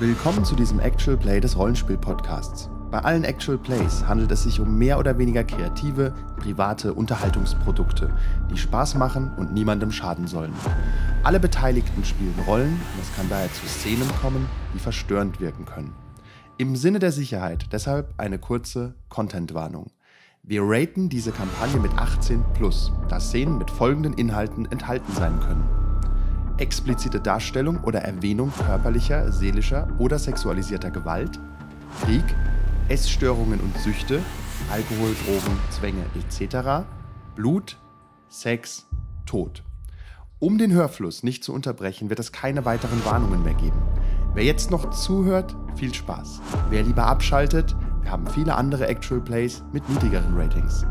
Willkommen zu diesem Actual Play des Rollenspiel-Podcasts. Bei allen Actual Plays handelt es sich um mehr oder weniger kreative, private Unterhaltungsprodukte, die Spaß machen und niemandem schaden sollen. Alle Beteiligten spielen Rollen und es kann daher zu Szenen kommen, die verstörend wirken können. Im Sinne der Sicherheit deshalb eine kurze Content-Warnung. Wir raten diese Kampagne mit 18 plus, da Szenen mit folgenden Inhalten enthalten sein können. Explizite Darstellung oder Erwähnung körperlicher, seelischer oder sexualisierter Gewalt, Krieg, Essstörungen und Süchte, Alkohol, Drogen, Zwänge etc., Blut, Sex, Tod. Um den Hörfluss nicht zu unterbrechen, wird es keine weiteren Warnungen mehr geben. Wer jetzt noch zuhört, viel Spaß. Wer lieber abschaltet, wir haben viele andere Actual Plays mit niedrigeren Ratings.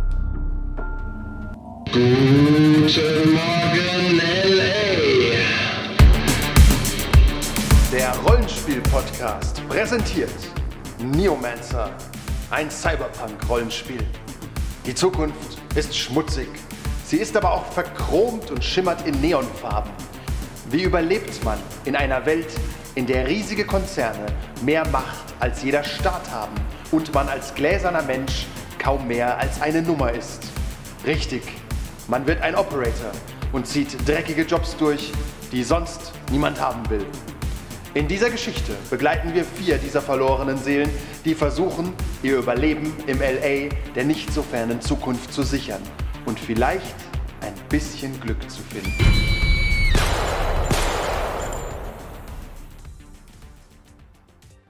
Guten Morgen, Rollenspiel-Podcast präsentiert Neomancer, ein Cyberpunk-Rollenspiel. Die Zukunft ist schmutzig, sie ist aber auch verchromt und schimmert in Neonfarben. Wie überlebt man in einer Welt, in der riesige Konzerne mehr Macht als jeder Staat haben und man als gläserner Mensch kaum mehr als eine Nummer ist? Richtig, man wird ein Operator und zieht dreckige Jobs durch, die sonst niemand haben will. In dieser Geschichte begleiten wir vier dieser verlorenen Seelen, die versuchen, ihr Überleben im LA der nicht so fernen Zukunft zu sichern und vielleicht ein bisschen Glück zu finden.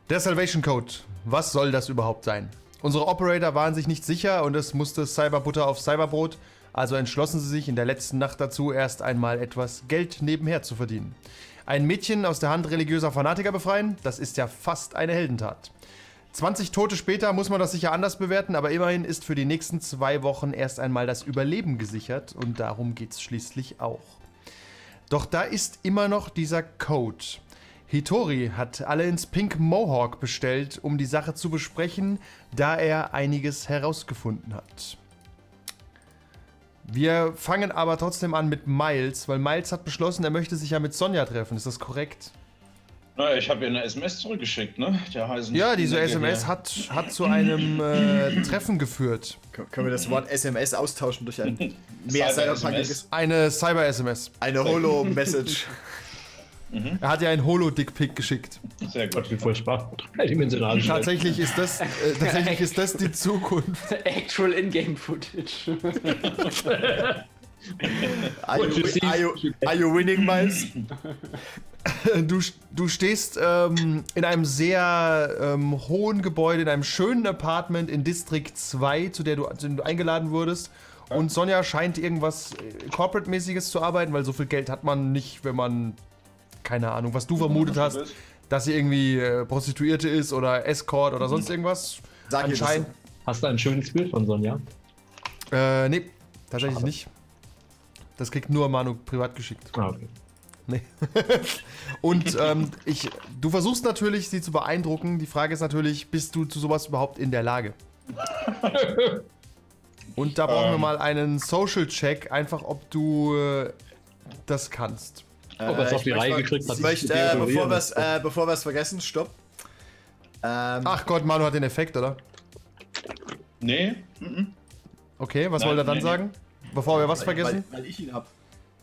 Der Salvation Code. Was soll das überhaupt sein? Unsere Operator waren sich nicht sicher und es musste Cyberbutter auf Cyberbrot, also entschlossen sie sich in der letzten Nacht dazu, erst einmal etwas Geld nebenher zu verdienen. Ein Mädchen aus der Hand religiöser Fanatiker befreien, das ist ja fast eine Heldentat. 20 Tote später muss man das sicher anders bewerten, aber immerhin ist für die nächsten zwei Wochen erst einmal das Überleben gesichert und darum geht's schließlich auch. Doch da ist immer noch dieser Code. Hitori hat alle ins Pink Mohawk bestellt, um die Sache zu besprechen, da er einiges herausgefunden hat. Wir fangen aber trotzdem an mit Miles, weil Miles hat beschlossen, er möchte sich ja mit Sonja treffen. Ist das korrekt? Na, ich habe ihr eine SMS zurückgeschickt, ne? Der heißen Ja, diese SMS hat, hat zu einem äh, Treffen geführt. Können können wir das Wort SMS austauschen durch ein mehr Cyber-SMS? cyberpunkiges? Eine Cyber-SMS. Eine Holo-Message. Er hat ja ein Holo-Dickpick geschickt. Sehr gut. Wie furchtbar. Dreidimensional. Tatsächlich ist das, äh, tatsächlich ist das die Zukunft. Actual In-Game-Footage. Are are you, are you winning, Miles? Du, du stehst ähm, in einem sehr ähm, hohen Gebäude, in einem schönen Apartment in District 2, zu, der du, zu dem du eingeladen wurdest. Und Sonja scheint irgendwas äh, Corporate-mäßiges zu arbeiten, weil so viel Geld hat man nicht, wenn man, keine Ahnung, was du vermutet hast, dass sie irgendwie äh, Prostituierte ist oder Escort oder sonst irgendwas. Sag ihr das Anscheinend. Hast du ein schönes Bild von Sonja? Äh, nee, tatsächlich nicht. Das kriegt nur Manu privat geschickt. Ah, okay. Nee. Und ähm, ich, du versuchst natürlich, sie zu beeindrucken. Die Frage ist natürlich, bist du zu sowas überhaupt in der Lage? Und da brauchen wir mal einen Social-Check, einfach ob du äh, das kannst. Ob er es Äh, auf die ich Reihe möchte- gekriegt hat, Ich möchte, äh, bevor wir es äh, bevor wir's vergessen, stopp. Ähm, Ach Gott, Manu hat den Effekt, oder? Nee, Okay, was Nein, wollte er dann nee, nee. sagen? Bevor wir was vergessen? Weil, weil ich ihn hab.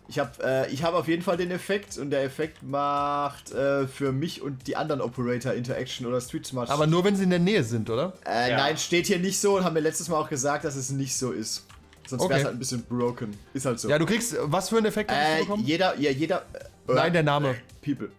Ich habe äh, ich hab auf jeden Fall den Effekt und der Effekt macht äh, für mich und die anderen Operator Interaction oder Street Smart. Aber nur wenn sie in der Nähe sind, oder? äh, Ja. Nein, steht hier nicht so und haben wir letztes Mal auch gesagt, dass es nicht so ist. Sonst wäre Okay. es halt ein bisschen broken. Ist halt so. Ja, du kriegst, was für einen Effekt hast du äh, bekommen? jeder, ja, jeder. Äh, Nein, der Name. People.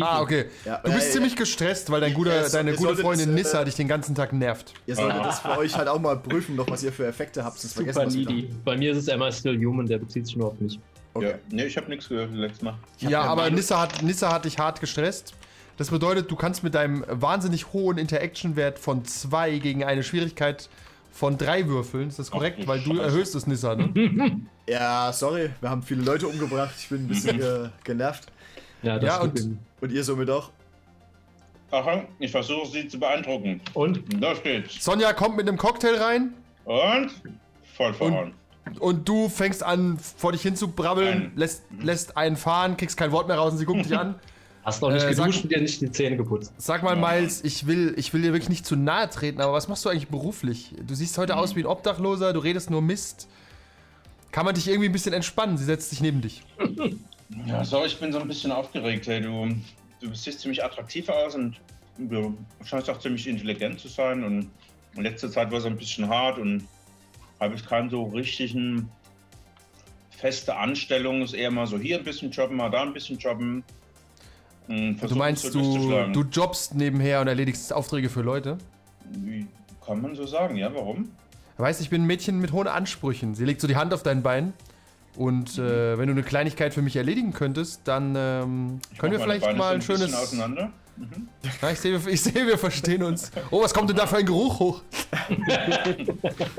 Ah, okay. Ja, Du bist äh, ziemlich gestresst, weil dein guter, so- deine gute Freundin äh, Nissa dich den ganzen Tag nervt. Ihr solltet das für euch halt auch mal prüfen, noch was ihr für Effekte habt. Sonst vergessen Super wieder. needy. Bei mir ist es Emma Still Human, der bezieht sich nur auf mich. Okay. ja. nee, ich habe nichts gehört letztes Mal. Ja, ja aber Nissa hat, Nissa hat dich hart gestresst. Das bedeutet, du kannst mit deinem wahnsinnig hohen Interaction-Wert von 2 gegen eine Schwierigkeit von 3 würfeln. Ist das korrekt? du Weil du Scheiße. erhöhst es, Nissa, ne? Ja, sorry, wir haben viele Leute umgebracht. Ich bin ein bisschen ge genervt. Ja, das Ja, und- Und ihr somit auch. Aha, ich versuche sie zu beeindrucken. Und? Da steht's. Sonja kommt mit einem Cocktail rein Und? Voll voran. und du fängst an, vor dich hin zu brabbeln, lässt, lässt einen fahren, kriegst kein Wort mehr raus und sie guckt dich an. Hast noch nicht Äh, sag- geduscht und dir nicht die Zähne geputzt. Sag mal, Miles, ich will, ich will dir wirklich nicht zu nahe treten, aber was machst du eigentlich beruflich? Du siehst heute aus wie ein Obdachloser, du redest nur Mist. Kann man dich irgendwie ein bisschen entspannen? Sie setzt sich neben dich. Ja, so, ich bin so ein bisschen aufgeregt. Hey, du, du siehst ziemlich attraktiv aus und du scheinst auch ziemlich intelligent zu sein. Und in letzter Zeit war es ein bisschen hart und habe ich keinen so richtigen feste Anstellung. Ist eher mal so hier ein bisschen jobben, mal da ein bisschen jobben. Und Du meinst, du, du jobbst nebenher und erledigst Aufträge für Leute? Wie Kann man so sagen, ja, warum? Weißt ich bin ein Mädchen mit hohen Ansprüchen. Sie legt so die Hand auf dein Bein. Und äh, wenn du eine Kleinigkeit für mich erledigen könntest, dann ähm, können wir vielleicht Beine mal ein schönes. auseinander. Ja, ich sehe, ich sehe, wir verstehen uns. Oh, was kommt denn da für ein Geruch hoch?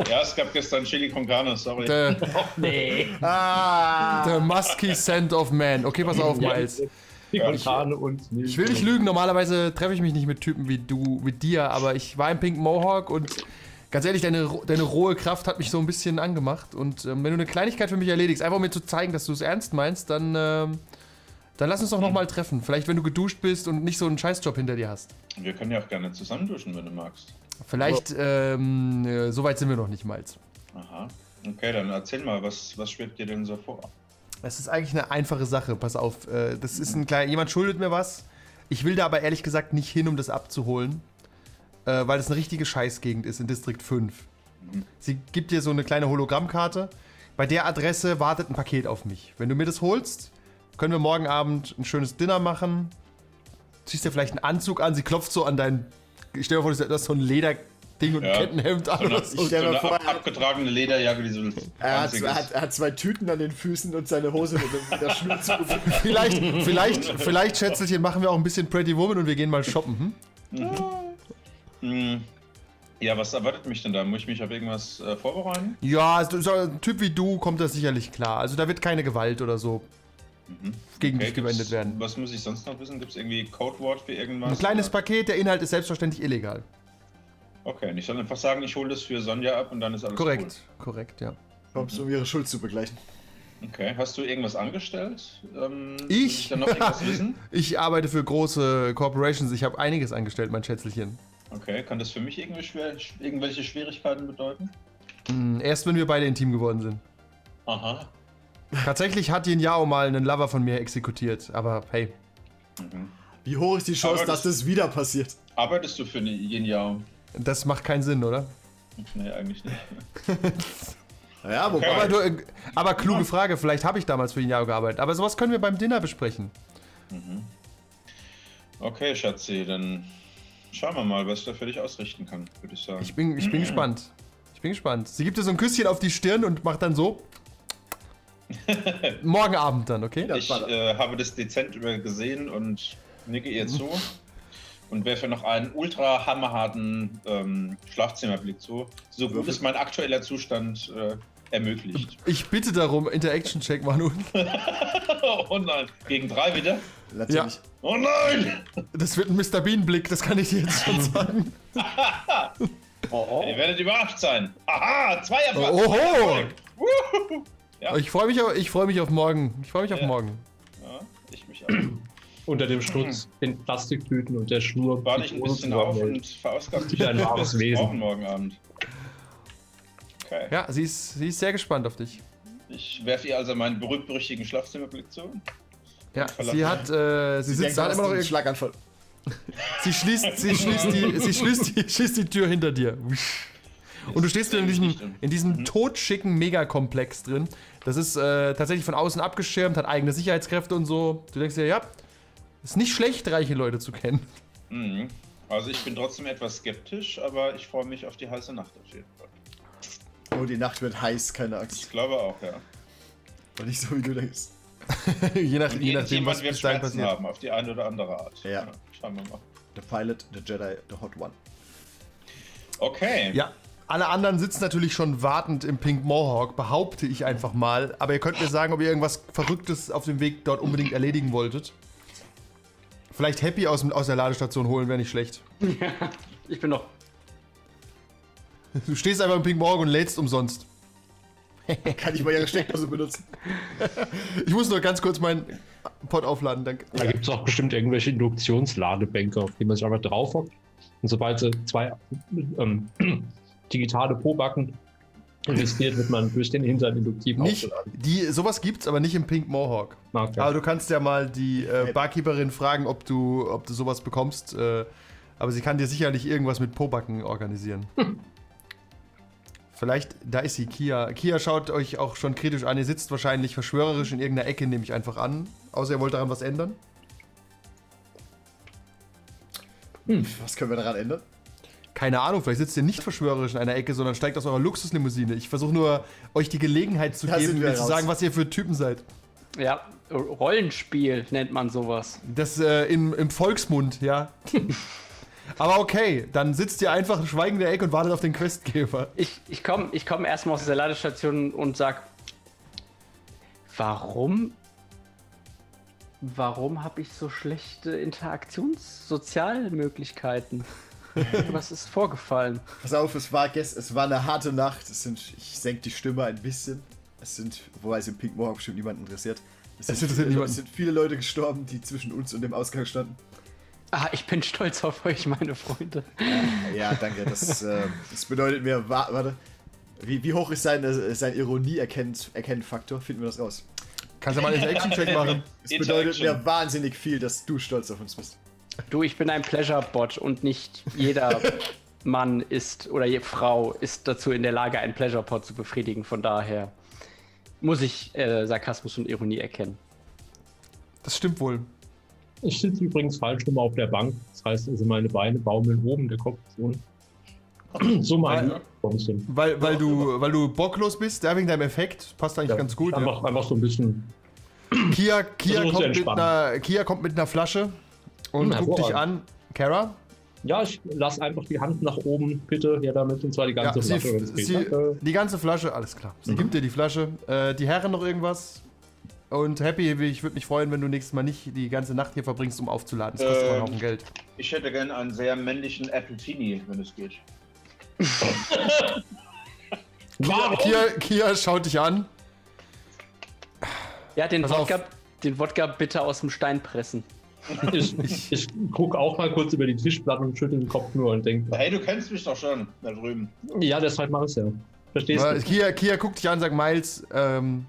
Ja, es gab gestern Chili con Carne, sorry. The, Nee. Ah! the musky scent of man. Okay, pass auf, Miles. Die Fontane und Milch. Ich will nicht lügen, normalerweise treffe ich mich nicht mit Typen wie du, mit dir, aber ich war im Pink Mohawk und ganz ehrlich, deine, deine rohe Kraft hat mich so ein bisschen angemacht. Und ähm, wenn du eine Kleinigkeit für mich erledigst, einfach um mir zu zeigen, dass du es ernst meinst, dann, ähm, dann lass uns doch nochmal treffen. Vielleicht, wenn du geduscht bist und nicht so einen Scheißjob hinter dir hast. Wir können ja auch gerne zusammen duschen, wenn du magst. Vielleicht, ähm, äh, so weit sind wir noch nicht, Miles. Aha. Okay, dann erzähl mal, was, was schwebt dir denn so vor? Es ist eigentlich eine einfache Sache, pass auf. Äh, das ist ein kleiner. Jemand schuldet mir was. Ich will da aber ehrlich gesagt nicht hin, um das abzuholen. Äh, weil das eine richtige Scheißgegend ist in Distrikt 5. Sie gibt dir so eine kleine Hologrammkarte. Bei der Adresse wartet ein Paket auf mich. Wenn du mir das holst, können wir morgen Abend ein schönes Dinner machen. Ziehst dir vielleicht einen Anzug an, sie klopft so an dein. Ich stell mir vor, du hast so ein Lederding und Ja. Kettenhemd an. So eine, Oder so. Ich stell so mir eine vor, ab, abgetragene Lederjacke, die so Er hat, er, hat, er hat zwei Tüten an den Füßen und seine Hose mit, mit der Schnur. Vielleicht, vielleicht, vielleicht, Schätzelchen, machen wir auch ein bisschen Pretty Woman und wir gehen mal shoppen. Hm? Hm. Ja, was erwartet mich denn da? Muss ich mich auf irgendwas äh, vorbereiten? Ja, so so ein Typ wie du kommt das sicherlich klar. Also da wird keine Gewalt oder so gegen dich gibt's- gewendet werden. Was muss ich sonst noch wissen? Gibt es irgendwie Codewort für irgendwas? Ein kleines oder? Paket, der Inhalt ist selbstverständlich illegal. Okay, und ich soll einfach sagen, ich hole das für Sonja ab und dann ist alles Korrekt, korrekt, ja. Kommst um ihre Schuld zu begleichen. cool. Okay, hast du irgendwas angestellt? Ähm, Ich? dann noch irgendwas wissen? Ich arbeite für große Corporations, ich habe einiges angestellt, mein Schätzelchen. Okay, kann das für mich irgendwie schwer, irgendwelche Schwierigkeiten bedeuten? Hm, Erst wenn wir beide intim geworden sind. Aha. Tatsächlich hat Yin Yao mal einen Lover von mir exekutiert, aber hey. Wie hoch ist die Chance, Aber dass das- wieder passiert? Arbeitest du für Yin Yao? Das macht keinen Sinn, oder? Nee, eigentlich nicht. Ja, wobei. Okay. Aber, du, äh, aber kluge Frage, vielleicht habe ich damals für Yin Yao gearbeitet. Aber sowas können wir beim Dinner besprechen. Okay, Schatzi, dann schauen wir mal, was ich da für dich ausrichten kann, würde ich sagen. Ich bin, ich bin gespannt. Ich bin gespannt. Sie gibt dir so ein Küsschen auf die Stirn und macht dann so. Morgen Abend dann, okay? Ich äh, habe das dezent übergesehen und nicke ihr zu und werfe noch einen ultra hammerharten ähm, Schlafzimmerblick zu, so gut es mein aktueller Zustand äh, ermöglicht. Ich bitte darum, Interaction-Check, Manu. oh nein, gegen drei wieder? Natürlich. Oh nein! Das wird ein Mr. Bean-Blick, das kann ich dir jetzt schon sagen. Ihr werdet überrascht sein. Aha, Zweierpack! Oho! Wuhu! Ja, Ich freue mich, auf- ich freu mich auf morgen. Ich freue mich auf Ja. morgen. ja, ich mich auch. Unter dem Schutz, den Plastiktüten und der Schnur. War ich ein bisschen auf und verausgabt Wie ein wahres Wesen. morgen Abend. Okay. Ja, sie ist, sie ist sehr gespannt auf dich. Ich werfe ihr also meinen berühmt-berüchtigten Schlafzimmerblick zu. Ja, sie hat, äh, sie Sie sitzt denkt, da immer noch. irg- Schlaganfall. Sie schließt, sie schließt die, sie schließt die, schließt die Tür hinter dir. Und du stehst in diesem, in diesem totschicken Megakomplex drin. Das ist äh, tatsächlich von außen abgeschirmt, hat eigene Sicherheitskräfte und so. Du denkst dir, ja, ist nicht schlecht, reiche Leute zu kennen. Mhm. Also ich bin trotzdem etwas skeptisch, aber ich freue mich auf die heiße Nacht auf jeden Fall. Oh, die Nacht wird heiß, keine Ich Angst. glaube auch, ja. War nicht so, wie du denkst. je, nach, je nachdem, was dahin Schmerzen passiert. haben, auf die eine oder andere Art. Ja. Schauen wir mal. The Pilot, the Jedi, the Hot One. Okay. Ja, alle anderen sitzen natürlich schon wartend im Pink Mohawk, behaupte ich einfach mal. Aber ihr könnt mir sagen, ob ihr irgendwas Verrücktes auf dem Weg dort unbedingt erledigen wolltet. Vielleicht Happy aus, aus der Ladestation holen, wäre nicht schlecht. Ich bin noch. Du stehst einfach im Pink Mohawk und lädst umsonst. Kann ich mal ihre Steckdose benutzen? Ich muss nur ganz kurz mein, Pod aufladen, danke. Da gibt es auch bestimmt irgendwelche Induktionsladebänke, auf die man sich einfach drauf hockt. Und sobald sie zwei ähm, digitale Pobacken investiert, wird man durch den Hintern induktiv Nicht, aufgeladen. die, sowas gibt's, aber nicht im Pink Mohawk. Okay. Aber du kannst ja mal die äh, Barkeeperin fragen, ob du, ob du sowas bekommst. Äh, aber sie kann dir sicherlich irgendwas mit Pobacken organisieren. Vielleicht, da ist sie, Kia. Kia schaut euch auch schon kritisch an. Ihr sitzt wahrscheinlich verschwörerisch in irgendeiner Ecke, nehme ich einfach an. Außer ihr wollt daran was ändern. Was können wir daran ändern? Keine Ahnung, vielleicht sitzt ihr nicht verschwörerisch in einer Ecke, sondern steigt aus eurer Luxuslimousine. Ich versuche nur, euch die Gelegenheit zu Da geben, mir zu raus. sagen, was ihr für Typen seid. Ja, Rollenspiel nennt man sowas. Das äh, im, im Volksmund, ja. Aber okay, dann sitzt ihr einfach schweigend in der Ecke und wartet auf den Questgeber. Ich, ich komme ich komm erstmal aus dieser Ladestation und sag, warum? Warum habe ich so schlechte Interaktionssozialmöglichkeiten? Was ist vorgefallen? Pass auf, es war, gest es war eine harte Nacht. Es sind, ich senke die Stimme ein bisschen. Es sind, wobei es im Pink Mohawk bestimmt niemanden interessiert. Es sind, interessiert viele, niemanden. es sind viele Leute gestorben, die zwischen uns und dem Ausgang standen. Ah, ich bin stolz auf euch, meine Freunde. Ja, danke. Das, äh, das bedeutet mir, wa warte, wie, wie hoch ist sein, sein Ironie-Erkennen-Faktor? Finden wir das raus. Kannst du mal einen Action-Check machen? Es bedeutet mir wahnsinnig viel, dass du stolz auf uns bist. Du, ich bin ein Pleasure-Bot und nicht jeder Mann ist oder je Frau ist dazu in der Lage, einen Pleasure-Bot zu befriedigen. Von daher muss ich äh, Sarkasmus und Ironie erkennen. Das stimmt wohl. Ich sitze übrigens falsch rum auf der Bank. Das heißt, also meine Beine baumeln oben, der Kopf ist unten. So mein Weil-. Weil, weil, du, weil du bocklos bist, ja, wegen deinem Effekt. Passt eigentlich ganz gut. Ja. Einfach, einfach so ein bisschen. Kia, Kia, zu kommt mit einer, Kia kommt mit einer Flasche und guckt dich an. Kara? Ja, ich lasse einfach die Hand nach oben, bitte, her damit, und zwar die Ja, ganze sie, Flasche. geht. sie, Danke. die ganze Flasche, alles klar. Mhm. Sie gibt dir die Flasche. Äh, die Herren noch irgendwas? Und Happy, ich würde mich freuen, wenn du nächstes Mal nicht die ganze Nacht hier verbringst, um aufzuladen. Das kostet Ähm. ähm. einen Haufen Geld. Ich hätte gerne einen sehr männlichen Appletini, wenn es geht. Warum? Kia, Kia schaut dich an. Ja, den Pass Wodka, auf. den Wodka bitte aus dem Stein pressen. Ich, ich, ich gucke auch mal kurz über die Tischplatte und schüttel den Kopf nur und denke, Hey, du kennst mich doch schon, da drüben. ja, deshalb mache ich es ja. Verstehst du? Kia, Kia guckt dich an und sagt, Miles, ähm,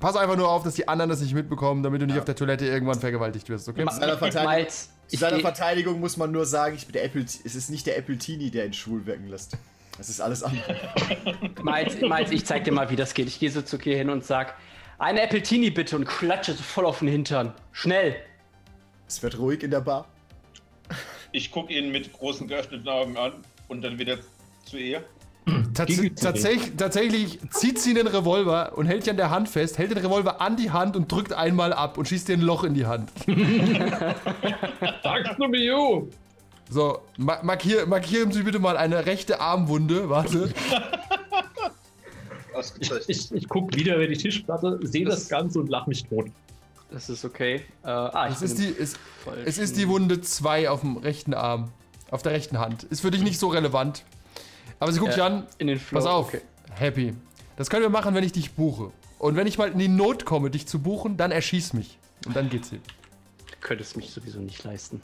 pass einfach nur auf, dass die anderen das nicht mitbekommen, damit du nicht auf der Toilette irgendwann vergewaltigt wirst, okay? Ma- seiner Verteidigung- Miles, Zu seiner Verteidigung muss man nur sagen, ich bin der Apple, es ist nicht der Apple Teenie, der ihn schwul wirken lässt. Es ist alles andere. Miles, Miles, ich zeig dir mal, wie das geht. Ich gehe so zu Kia hin und sag, eine Appletini bitte und klatsche so voll auf den Hintern. Schnell. Es wird ruhig in der Bar. Ich gucke ihn mit großen geöffneten Augen an und dann wieder zu ihr. Tats tatsächlich, tatsächlich zieht sie den Revolver und hält dich an der Hand fest, hält den Revolver an die Hand und drückt einmal ab und schießt dir ein Loch in die Hand. Sagst du mir? So, ma markier, markieren Sie bitte mal eine rechte Armwunde. Warte. Ich, ich, ich gucke wieder über die Tischplatte, sehe das, Das- Ganze und lach mich tot. Das ist okay. Äh, ah, ich Es ist, die, es, es ist die Wunde 2 auf dem rechten Arm. Auf der rechten Hand. Ist für dich nicht so relevant. Aber sie guckt Äh, dich an. in den Flow. Pass auf. Okay. Happy. Das können wir machen, wenn ich dich buche. Und wenn ich mal in die Not komme, dich zu buchen, dann erschieß mich. Und dann geht's hier. Du könntest mich sowieso nicht leisten.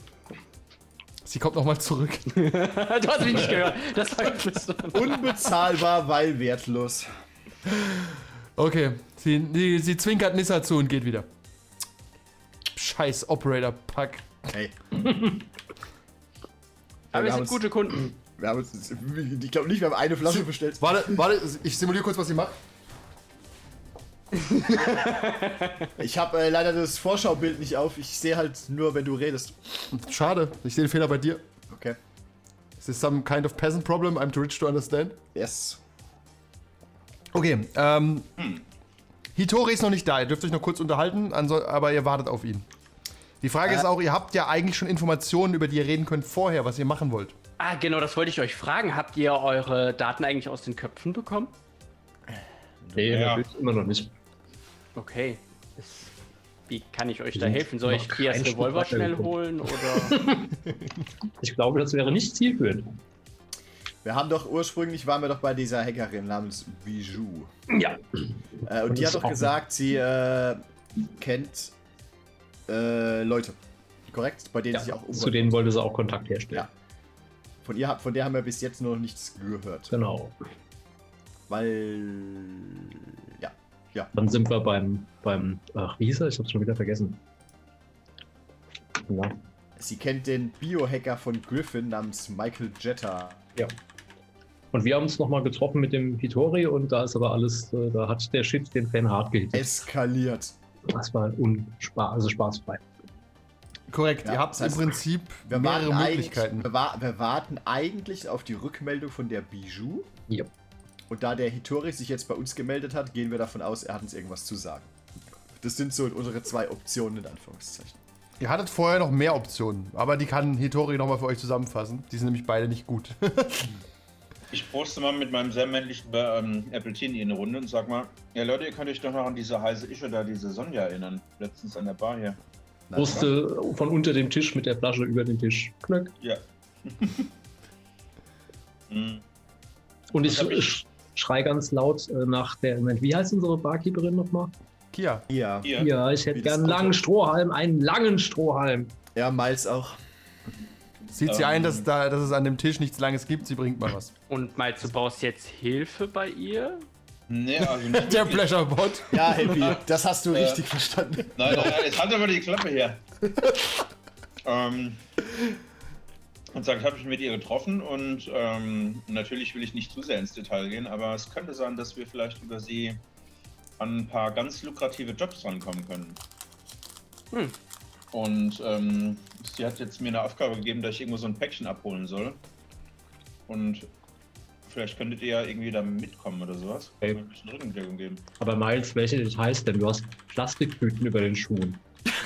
Sie kommt nochmal zurück. du hast mich nicht gehört. Das war. Unbezahlbar, weil wertlos. Okay. Sie, sie, sie zwinkert Nissa zu und geht wieder. Scheiß Operator-Pack. Hey, Aber wir wir sind gute Kunden. wir haben uns, ich glaube nicht, wir haben eine Flasche bestellt. Warte, warte, ich simuliere kurz, was sie macht. Ich habe äh, leider das Vorschaubild nicht auf. Ich sehe halt nur, wenn du redest. Schade, ich sehe den Fehler bei dir. Okay. Is this some kind of peasant problem? I'm too rich to understand. Yes. Okay, ähm. Hitori ist noch nicht da. Ihr dürft euch noch kurz unterhalten, aber ihr wartet auf ihn. Die Frage Äh. ist auch, ihr habt ja eigentlich schon Informationen, über die ihr reden könnt vorher, was ihr machen wollt. Ah, genau, das wollte ich euch fragen. Habt ihr eure Daten eigentlich aus den Köpfen bekommen? Nee, Ja. immer noch nicht. Okay. Das, wie kann ich euch da helfen? Soll ich Kias Revolver schnell holen oder? Ich glaube, das wäre nicht zielführend. Wir haben doch ursprünglich waren wir doch bei dieser Hackerin namens Bijou. Ja. Äh, und Und die hat doch auch- gesagt, sie äh, kennt äh, Leute. Korrekt? Bei denen Ja, sich auch zu denen wollte sie auch Kontakt herstellen. Ja. Von, ihr, von der haben wir bis jetzt noch nichts gehört. Genau. Weil. Ja. Ja. Dann sind wir beim, beim, ach, wie hieß er? Ich hab's schon wieder vergessen. Ja, Sie kennt den Biohacker von Griffin namens Michael Jetta. ja. Und wir haben uns nochmal getroffen mit dem Hitori und da ist aber alles, äh, da hat der Shit den Fan hart gehittet. Eskaliert. Das war unspa also spaßfrei. Korrekt, Ja, ihr habt im Prinzip Wir mehrere warten, Möglichkeiten. eigentlich, wir, wa wir warten eigentlich auf die Rückmeldung von der Bijou. Ja. Und da der Hitori sich jetzt bei uns gemeldet hat, gehen wir davon aus, er hat uns irgendwas zu sagen. Das sind so unsere zwei Optionen in Anführungszeichen. Ihr hattet vorher noch mehr Optionen, aber die kann Hitori nochmal für euch zusammenfassen. Die sind nämlich beide nicht gut. Ich poste mal mit meinem sehr männlichen ähm, Appletini in eine Runde und sag mal, ja Leute, ihr könnt euch doch noch an diese heiße Ische da, diese Sonja erinnern. Letztens an der Bar hier. Wusste von unter dem Tisch mit der Flasche über den Tisch. Knöck. Ja. Hm. Und ich, ich- sch- schrei ganz laut äh, nach der, Moment, wie heißt unsere Barkeeperin nochmal? Kia, Ja. Hier. Ja, ich hätte gern einen langen Strohhalm, einen langen Strohhalm. Ja, Miles auch. Sieht sie Ähm. ein, dass, da, dass es an dem Tisch nichts Langes gibt, sie bringt mal was. Und meinst du, brauchst jetzt Hilfe bei ihr? Nee, also nicht Der wirklich. Pleasure Bot. Ja, Happy, das hast du Äh. richtig verstanden. Nein, nein, nein, jetzt halt aber die Klappe her. ähm, und sagt, habe ich mich mit ihr getroffen und ähm, natürlich will ich nicht zu sehr ins Detail gehen, aber es könnte sein, dass wir vielleicht über sie an ein paar ganz lukrative Jobs rankommen können. Hm. Und ähm, sie hat jetzt mir eine Aufgabe gegeben, dass ich irgendwo so ein Päckchen abholen soll. Und vielleicht könntet ihr ja irgendwie da mitkommen oder sowas. Okay. Ein bisschen Rückendeckung geben. Aber Miles, welche Details denn? Du hast Plastiktüten über den Schuhen.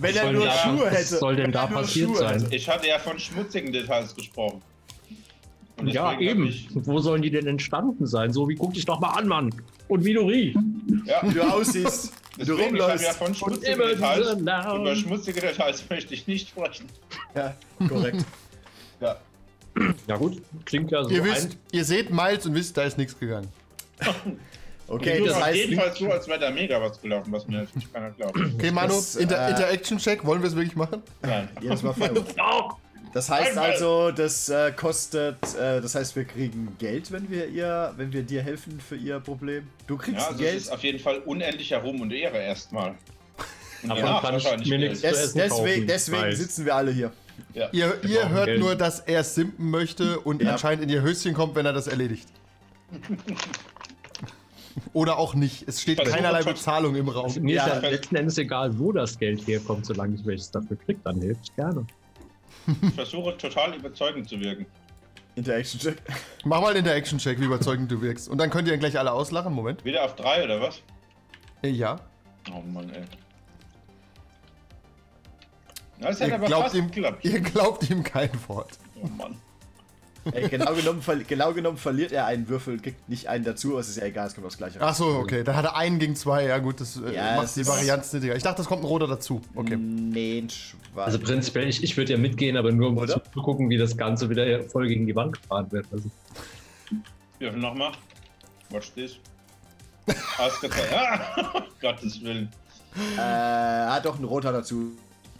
Wenn er nur da- Schuhe was hätte. soll denn da er passiert Schuhe sein? hätte. Ich hatte ja von schmutzigen Details gesprochen. Ja, eben. Ich, Wo sollen die denn entstanden sein? So wie guck dich doch mal an, Mann. Und wie du riechst. ja, Wie du aussiehst, wie du deswegen, ich ja rumläufst. von schmutzigen immer Details. Über schmutzige Details möchte ich nicht sprechen. Ja, korrekt. Ja. Ja gut, klingt ja so Ihr wisst, ihr seht Miles und wisst, da ist nichts gegangen. Okay, das auf heißt, jeden Fall so, als wäre da mega was gelaufen, was mir natürlich keiner glaubt. Okay, Manu, Inter äh, Interaction-Check, wollen wir es wirklich machen? Nein. jedes Mal. Doch! Das heißt also, das äh, kostet, äh, das heißt, wir kriegen Geld, wenn wir ihr, wenn wir dir helfen für ihr Problem. Du kriegst Ja, also Geld. ist auf jeden Fall unendlicher Ruhm und Ehre erstmal. Davon danach kann ich wahrscheinlich mir nichts- zu Des, essen deswegen kaufen, deswegen sitzen wir alle hier. Ja. Ihr, ihr hört Geld. nur, dass er simpen möchte und Ja. anscheinend in ihr Höschen kommt, wenn er das erledigt. Oder auch nicht. Es steht Versuche keinerlei tot- Bezahlung im Raum. Mir Ja, ist ja letzten Endes egal, wo das Geld herkommt, solange ich welches dafür kriege, dann hilft ich gerne. Ich versuche total überzeugend zu wirken. Interaction Check. Mach mal einen Interaction-Check, wie überzeugend du wirkst. Und dann könnt ihr dann gleich alle auslachen. Moment. Wieder auf drei oder was? Äh, Ja. Oh Mann, ey. Das hat Ihr aber glaubt, fast ihm, geklappt. ihr glaubt ihm kein Wort. Oh Mann. Ey, genau, genommen, genau genommen verliert er einen Würfel, kriegt nicht einen dazu, aber es ist ja egal, es kommt aufs Gleiche. Ach so, okay. Dann hat er einen gegen zwei. Ja gut, das äh, Ja, macht die Varianz nötiger. Ich dachte, es kommt ein roter dazu. Okay. Nee, ein Schwarz. Also prinzipiell, ich, ich würde ja mitgehen, aber nur um Oder? zu gucken, wie das Ganze wieder voll gegen die Wand gefahren wird. Also, Würfel nochmal. Watch this. Ausgezeichnet. Ah, Gottes Willen. Äh, hat doch ein roter dazu.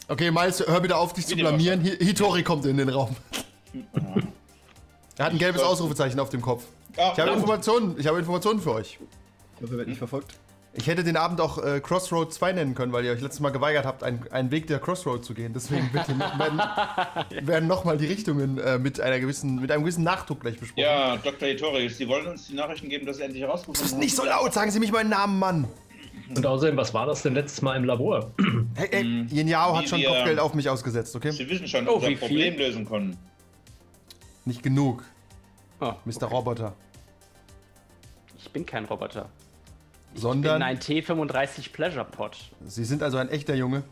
Okay, Miles, hör bitte auf, dich zu Wie dem auch blamieren. Hi- Hitori kommt in den Raum. Er hat ein gelbes Ausrufezeichen auf dem Kopf. Ich habe. Informationen, ich habe Informationen für euch. Ich hoffe, er wird nicht verfolgt. Ich hätte den Abend auch äh, Crossroad 2 nennen können, weil ihr euch letztes Mal geweigert habt, einen, einen Weg der Crossroad zu gehen. Deswegen bitte noch, werden, werden nochmal die Richtungen äh, mit, einer gewissen, mit einem gewissen Nachdruck gleich besprochen. Ja, Dr. Hitorius, Sie wollen uns die Nachrichten geben, dass Sie endlich herausgefunden Das ist nicht so laut, sagen Sie mich meinen Namen, Mann. und außerdem, was war das denn letztes Mal im Labor? Hey, hey, Yin Yao hat schon wir- Kopfgeld auf mich ausgesetzt, okay? Sie wissen schon, Oh, unser wie viel? Problem lösen können. Nicht genug, Oh, Mr. Roboter. ich bin kein Roboter. Ich Sondern, bin ein T35 Pleasure Pot. Sie sind also ein echter Junge.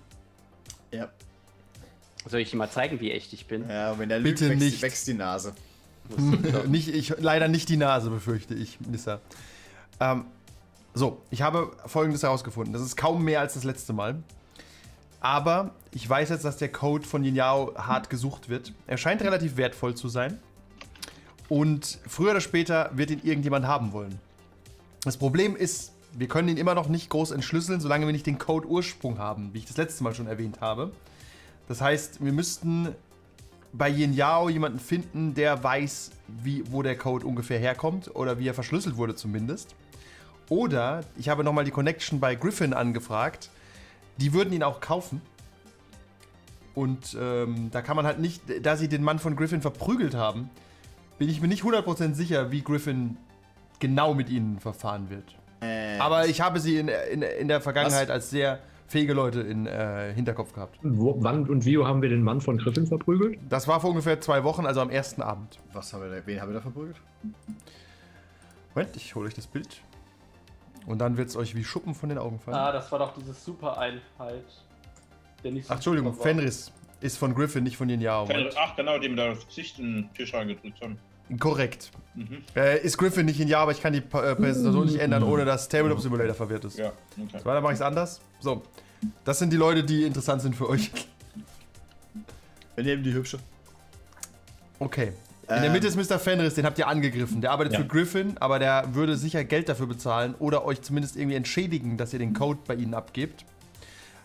Ja. Soll ich dir mal zeigen, wie echt ich bin? Ja, und wenn er Bitte lügt, nicht. wächst, wächst die Nase. nicht, ich, leider nicht die Nase, befürchte ich, Nissa. Ähm, so, ich habe folgendes herausgefunden. Das ist kaum mehr als das letzte Mal. Aber ich weiß jetzt, dass der Code von Yin Yao hart gesucht wird. Er scheint relativ wertvoll zu sein. Und früher oder später wird ihn irgendjemand haben wollen. Das Problem ist, wir können ihn immer noch nicht groß entschlüsseln, solange wir nicht den Code Ursprung haben, wie ich das letzte Mal schon erwähnt habe. Das heißt, wir müssten bei Yin Yao jemanden finden, der weiß, wie, wo der Code ungefähr herkommt oder wie er verschlüsselt wurde zumindest. Oder ich habe nochmal die Connection bei Griffin angefragt. Die würden ihn auch kaufen. Und ähm, da kann man halt nicht, da sie den Mann von Griffin verprügelt haben, bin ich mir nicht 100% sicher, wie Griffin genau mit ihnen verfahren wird. Äh, Aber ich habe sie in, in, in der Vergangenheit als sehr fähige Leute in äh, Hinterkopf gehabt. Wo, wann und wie haben wir den Mann von Griffin verprügelt? Das war vor ungefähr zwei Wochen, also am ersten Abend. was haben wir da, wen haben wir da verprügelt? Moment, ich hole euch das Bild. Und dann wird es euch wie Schuppen von den Augen fallen. Ah, das war doch dieses Super-Einheit. Der nicht so Ach, Entschuldigung. Fenris ist von Griffin, nicht von den Yao. Ach, genau, dem da das Gesicht in den Tisch reingedrückt haben. Korrekt. Mhm. Äh, ist Griffin nicht in Ja, aber ich kann die äh, Präsentation nicht ändern, ohne dass Tabletop Simulator verwirrt ist. Ja, okay. So, dann mache ich es anders. So, das sind die Leute, die interessant sind für euch. Wir nehmen die hübsche. Okay. In der Ähm. Mitte ist Mr. Fenris, den habt ihr angegriffen. Der arbeitet Ja. für Griffin, aber der würde sicher Geld dafür bezahlen oder euch zumindest irgendwie entschädigen, dass ihr den Code bei ihnen abgebt.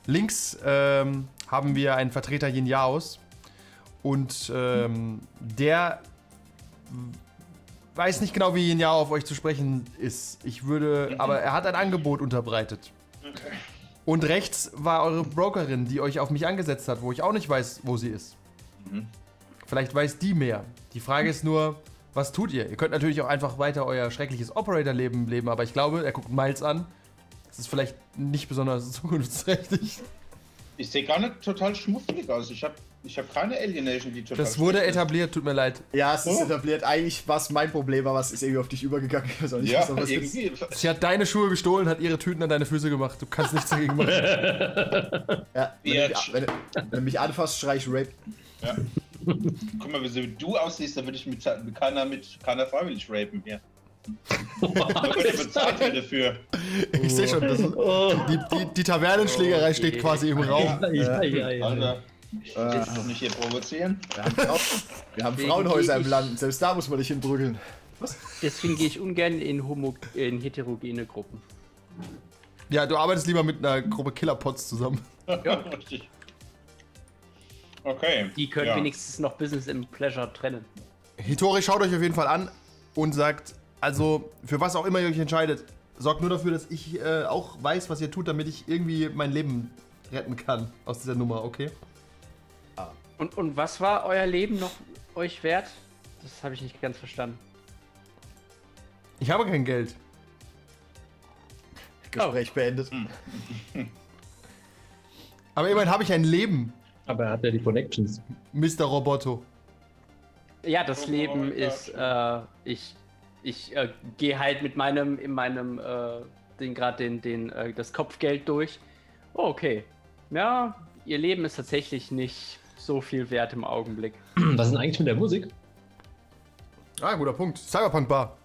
Links ähm, haben wir einen Vertreter Yin Yaos und ähm, der weiß nicht genau, wie Yin Yao auf euch zu sprechen ist. Ich würde, aber er hat ein Angebot unterbreitet. Und rechts war eure Brokerin, die euch auf mich angesetzt hat, wo ich auch nicht weiß, wo sie ist. Vielleicht weiß die mehr. Die Frage ist nur, was tut ihr? Ihr könnt natürlich auch einfach weiter euer schreckliches Operator-Leben leben, aber ich glaube, er guckt Miles an. Das ist vielleicht nicht besonders zukunftsträchtig. Ich sehe gar nicht total schmuffelig aus. Ich habe ich hab keine Alienation, die total. Das wurde ist. etabliert, tut mir leid. Ja, es ist Oh. etabliert. Eigentlich, was mein Problem war, was ist irgendwie auf dich übergegangen. Ich weiß auch nicht, Ja, was was ist. irgendwie. Sie hat deine Schuhe gestohlen, hat ihre Tüten an deine Füße gemacht. Du kannst nichts dagegen machen. Ja, wenn, du mich, wenn du mich anfasst, schrei ich Rape. Ja. Guck mal, wie du aussiehst, dann würde ich mit, mit keiner mit keiner freiwillig rapen hier. Da wird ja bezahlt dafür. Ich sehe schon, das ist, die, die, die Tavernenschlägerei steht quasi im Raum. Ja, ja, ja. Alter, Äh, jetzt noch nicht hier provozieren. wir haben, wir haben Frauenhäuser im ich- Land. Selbst da muss man nicht hinbrügeln. Deswegen gehe ich ungern in, homo in heterogene Gruppen. Ja, du arbeitest lieber mit einer Gruppe Killerpots zusammen. Richtig. Okay. Die können ja. wenigstens noch Business and Pleasure trennen. Hitori schaut euch auf jeden Fall an und sagt, also für was auch immer ihr euch entscheidet, sorgt nur dafür, dass ich äh, auch weiß, was ihr tut, damit ich irgendwie mein Leben retten kann aus dieser Nummer, okay? Und, und was war euer Leben noch euch wert? Das habe ich nicht ganz verstanden. Ich habe kein Geld. Gespräch beendet. Aber immerhin habe ich ein Leben, Aber er hat ja die Connections. Mr. Roboto. Ja, das Oh, Leben ja, ist, äh, ich, ich äh, gehe halt mit meinem, in meinem, äh, den gerade den, den, äh, das Kopfgeld durch. Oh, okay. Ja, ihr Leben ist tatsächlich nicht so viel wert im Augenblick. Was ist denn eigentlich mit der Musik? Ah, guter Punkt. Cyberpunk Bar.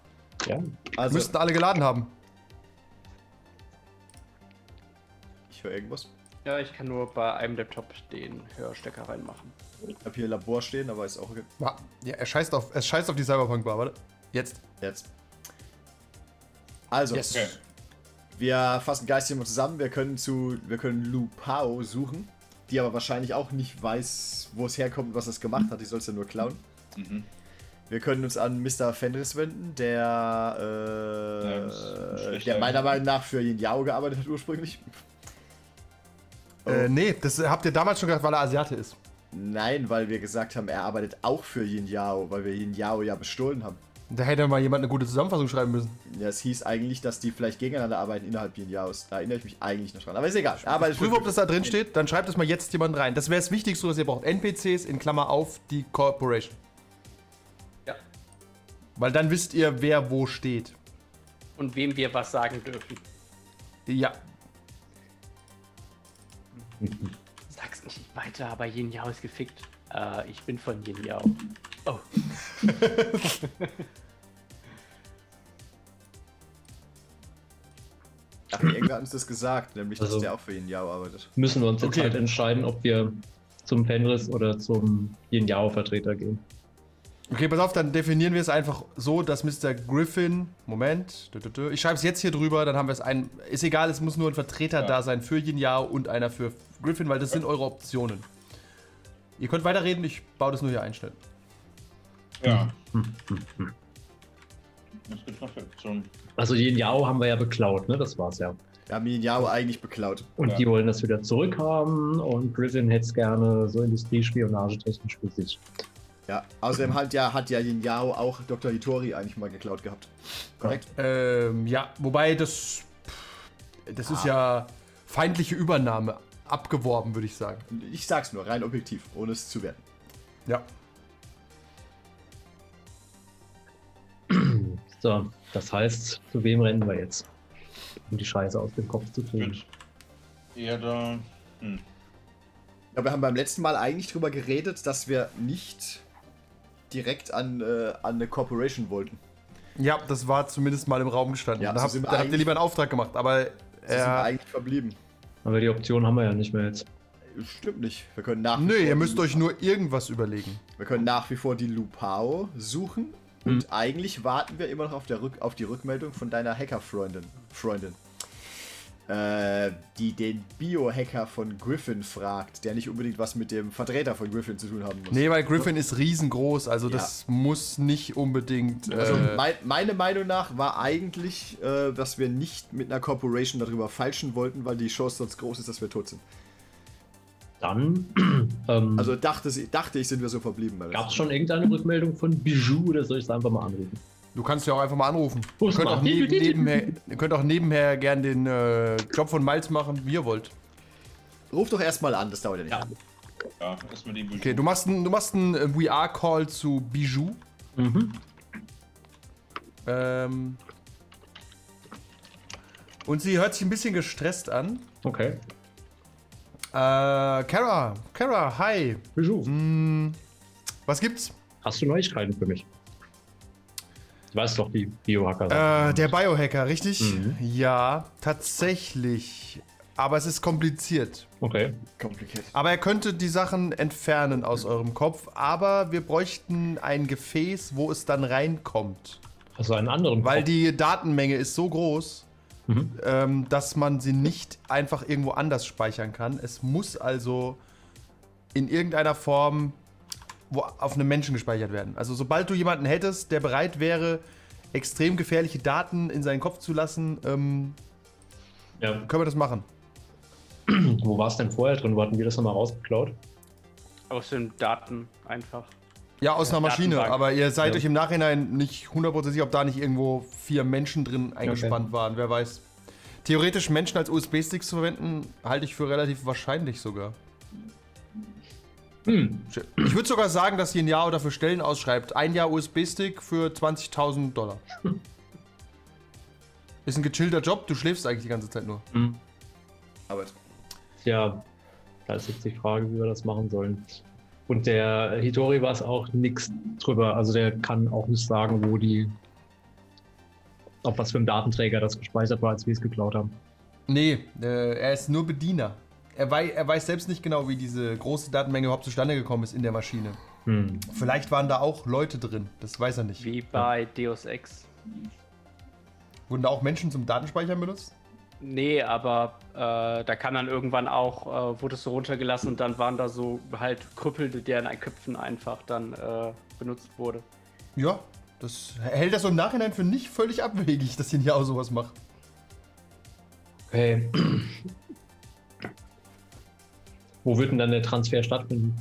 Ja. Also, Müssten alle geladen haben. ich höre irgendwas. Ja, ich kann nur bei einem Laptop den Hörstecker reinmachen. Ich habe hier Labor stehen, aber ist auch okay. Ja, ja, er scheißt auf, er scheißt auf die Cyberpunk Bar, warte. Jetzt. Jetzt. Also, Yes. Okay. wir fassen geistig mal zusammen. Wir können zu, wir können Lu Pao suchen, die aber wahrscheinlich auch nicht weiß, wo es herkommt und was es gemacht hat. Die soll es ja nur klauen. Mhm. Wir können uns an Mr. Fenris wenden, der, Ja, äh, schlechter- der meiner Meinung nach für Yin Yao gearbeitet hat ursprünglich. Oh. Äh, nee, das habt ihr damals schon gedacht, weil er Asiate ist. Nein, weil wir gesagt haben, er arbeitet auch für Yin Yao, weil wir Yin Yao ja bestohlen haben. Da hätte mal jemand eine gute Zusammenfassung schreiben müssen. Ja, es hieß eigentlich, dass die vielleicht gegeneinander arbeiten innerhalb Yin Yaos. Da erinnere ich mich eigentlich noch dran. Aber ist egal. Er arbeitet Prüfe, ob das da drin steht, dann schreibt es mal jetzt jemand rein. Das wäre das Wichtigste, was ihr braucht. NPCs in Klammer auf die Corporation. Ja. Weil dann wisst ihr, wer wo steht. Und wem wir was sagen dürfen. Ja. Sag's nicht weiter, aber Yin Yao ist gefickt. Äh, ich bin von Yin Yao. Oh. Ach, irgendwer hat uns das gesagt, nämlich, Also- dass der auch für Yin Yao arbeitet. Müssen wir uns jetzt Okay. halt entscheiden, ob wir zum Fenris oder zum Yin Yao Vertreter gehen. Okay, pass auf, dann definieren wir es einfach so, dass Mr. Griffin. Moment. Ich schreibe es jetzt hier drüber, dann haben wir es ein. Ist egal, es muss nur ein Vertreter Ja. da sein für Yin Yao und einer für Griffin, weil das sind eure Optionen. Ihr könnt weiterreden, ich baue das nur hier ein schnell. Ja. Was gibt's noch für Optionen? Also Yin Yao haben wir ja beklaut, ne? Das war's ja. Wir haben ihn Yao eigentlich beklaut. Und Ja. die wollen das wieder zurückhaben und Griffin hätte es gerne so industriespionagetechnisch für sich. Ja, außerdem halt ja, hat ja Yin Yao auch Dr. Hitori eigentlich mal geklaut gehabt. Korrekt? Ähm, ja, wobei das. Das ist ja feindliche Übernahme. Abgeworben, würde ich sagen. Ich sag's nur, rein objektiv, ohne es zu werten. Ja. So, das heißt, zu wem rennen wir jetzt? Um die Scheiße aus dem Kopf zu kriegen. Eher da. Hm. Ja, wir haben beim letzten Mal eigentlich drüber geredet, dass wir nicht direkt an, äh, an eine Corporation wollten. Ja, das war zumindest mal im Raum gestanden. Ja, da so habt, da habt ihr lieber einen Auftrag gemacht, aber. So sind wir Äh, eigentlich verblieben. Aber die Option haben wir ja nicht mehr jetzt. Stimmt nicht. Wir können nach wie nö, vor ihr die müsst euch nur irgendwas überlegen. Wir können nach wie vor die Lupao suchen. Und eigentlich warten wir immer noch auf, der Rück auf die Rückmeldung von deiner Hacker-Freundin. Freundin. Äh, die den Biohacker von Griffin fragt, der nicht unbedingt was mit dem Vertreter von Griffin zu tun haben muss. Nee, weil Griffin ist riesengroß, also das muss nicht unbedingt. Also äh, mein, meine Meinung nach war eigentlich, äh, dass wir nicht mit einer Corporation darüber falschen wollten, weil die Chance sonst groß ist, dass wir tot sind. Dann ähm, Also dachte, sie- dachte ich, sind wir so verblieben. gab es schon irgendeine Rückmeldung von Bijou oder soll ich es einfach mal anrufen? Du kannst ja auch einfach mal anrufen. Ihr könnt, auch neben, nebenher, ihr könnt auch nebenher gern den äh, Job von Miles machen, wie ihr wollt. Ruf doch erstmal an, das dauert ja nicht. Ja. Ja, erstmal die Okay, du machst einen, du machst einen äh, VR-Call zu Bijou. Mhm. Ähm, und sie hört sich ein bisschen gestresst an. Okay. Äh, Kara, Kara, hi. Bijou, Was gibt's? hast du Neuigkeiten für mich? Du weißt doch, die Biohacker Äh, der Biohacker, richtig? Mhm. Ja, tatsächlich. Aber es ist kompliziert. Okay. Kompliziert. Aber er könnte die Sachen entfernen aus eurem Kopf. Aber wir bräuchten ein Gefäß, wo es dann reinkommt. Also einen anderen. Weil Kopf. die Datenmenge ist so groß, Mhm. ähm, dass man sie nicht einfach irgendwo anders speichern kann. Es muss also in irgendeiner Form wo, auf einem Menschen gespeichert werden. Also sobald du jemanden hättest, der bereit wäre, extrem gefährliche Daten in seinen Kopf zu lassen, ähm, Ja. können wir das machen. Wo war es denn vorher drin? Wo hatten wir das nochmal rausgeklaut? Aus den Daten einfach. Ja, aus einer Maschine, Datenbank. aber ihr seid Ja. euch im Nachhinein nicht hundertprozentig sicher, ob da nicht irgendwo vier Menschen drin eingespannt waren, wer weiß. Theoretisch Menschen als USB-Sticks zu verwenden, halte ich für relativ wahrscheinlich sogar. Hm. Ich würde sogar sagen, dass Yin Yao dafür Stellen ausschreibt. Ein Jahr USB-Stick für 20.000 Dollar. Ist ein gechillter Job, du schläfst eigentlich die ganze Zeit nur. Aber Ja, da ist jetzt die Frage, wie wir das machen sollen. Und der Hitori weiß auch nichts drüber. Also der kann auch nicht sagen, wo die. Auf was für einem Datenträger das gespeichert war, als wir es geklaut haben. Nee, äh, er ist nur Bediener. Er, wei er weiß selbst nicht genau, wie diese große Datenmenge überhaupt zustande gekommen ist in der Maschine. Hm. Vielleicht waren da auch Leute drin, das weiß er nicht. Wie bei Deus Ex. Wurden da auch Menschen zum Datenspeichern benutzt? Nee, aber äh, da kann dann irgendwann auch, äh, wurde es so runtergelassen und dann waren da so halt Krüppel, deren ein Köpfen einfach dann äh, benutzt wurde. Ja, das hält das so im Nachhinein für nicht völlig abwegig, dass Yin Yao sowas macht. Okay. Wo wird denn dann der Transfer stattfinden?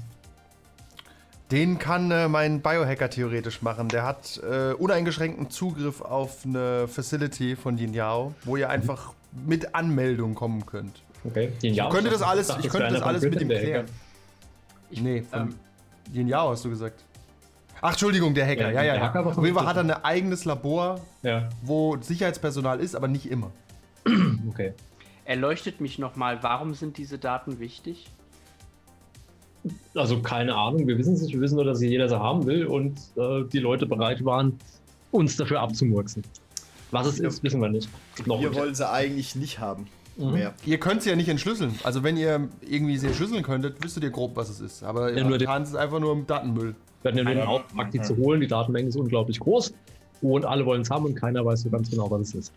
Den kann äh, mein Biohacker theoretisch machen. Der hat äh, uneingeschränkten Zugriff auf eine Facility von Yin Yao, wo ihr einfach mit Anmeldung kommen könnt. Okay. Den Ich könnte das alles, dachte, ich könnte das alles mit ihm klären. Hacker. Nee, von ähm, Yin Yao hast du gesagt. Ach, Entschuldigung, der Hacker. Ja, Ja, ja. Hacker war Auf jeden Fall hat er ein eigenes Labor, Ja, wo Sicherheitspersonal ist, aber nicht immer. okay. Erleuchtet mich nochmal, warum sind diese Daten wichtig? Also keine Ahnung, wir wissen es nicht. Wir wissen nur, dass jeder sie haben will und äh, die Leute bereit waren, uns dafür abzumurksen. Was es ist, wissen wir nicht. Noch wir wollen sie eigentlich nicht haben. Mhm. Mehr. Ihr könnt sie ja nicht entschlüsseln. Also wenn ihr irgendwie sie entschlüsseln könntet, wüsstet ihr grob, was es ist. Aber Ja, nur momentan ist es einfach nur Datenmüll. Wir hatten ja nur den Auftrag, die zu holen. Die Datenmenge ist unglaublich groß und alle wollen es haben und keiner weiß so ganz genau, was es ist.